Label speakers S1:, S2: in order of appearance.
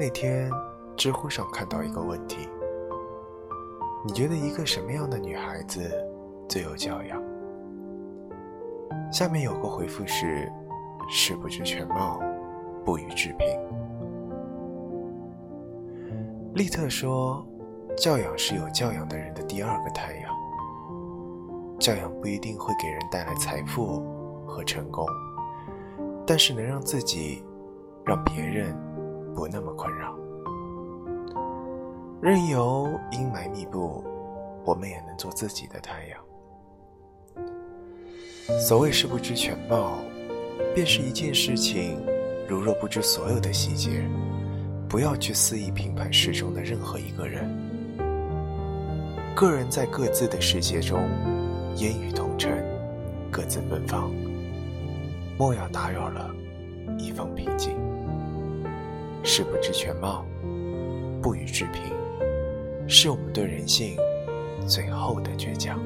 S1: 那天，知乎上看到一个问题：你觉得一个什么样的女孩子最有教养？下面有个回复是：事不知全貌，不予置评。利特说，教养是有教养的人的第二个太阳。教养不一定会给人带来财富和成功，但是能让自己、让别人不那么困扰。任由阴霾密布，我们也能做自己的太阳。所谓“事不知全貌”，便是一件事情，如若不知所有的细节，不要去肆意评判事中的任何一个人。个人在各自的世界中。烟雨同尘，各自奔放。莫要打扰了一方平静。事不知全貌，不予置评，是我们对人性最后的倔强。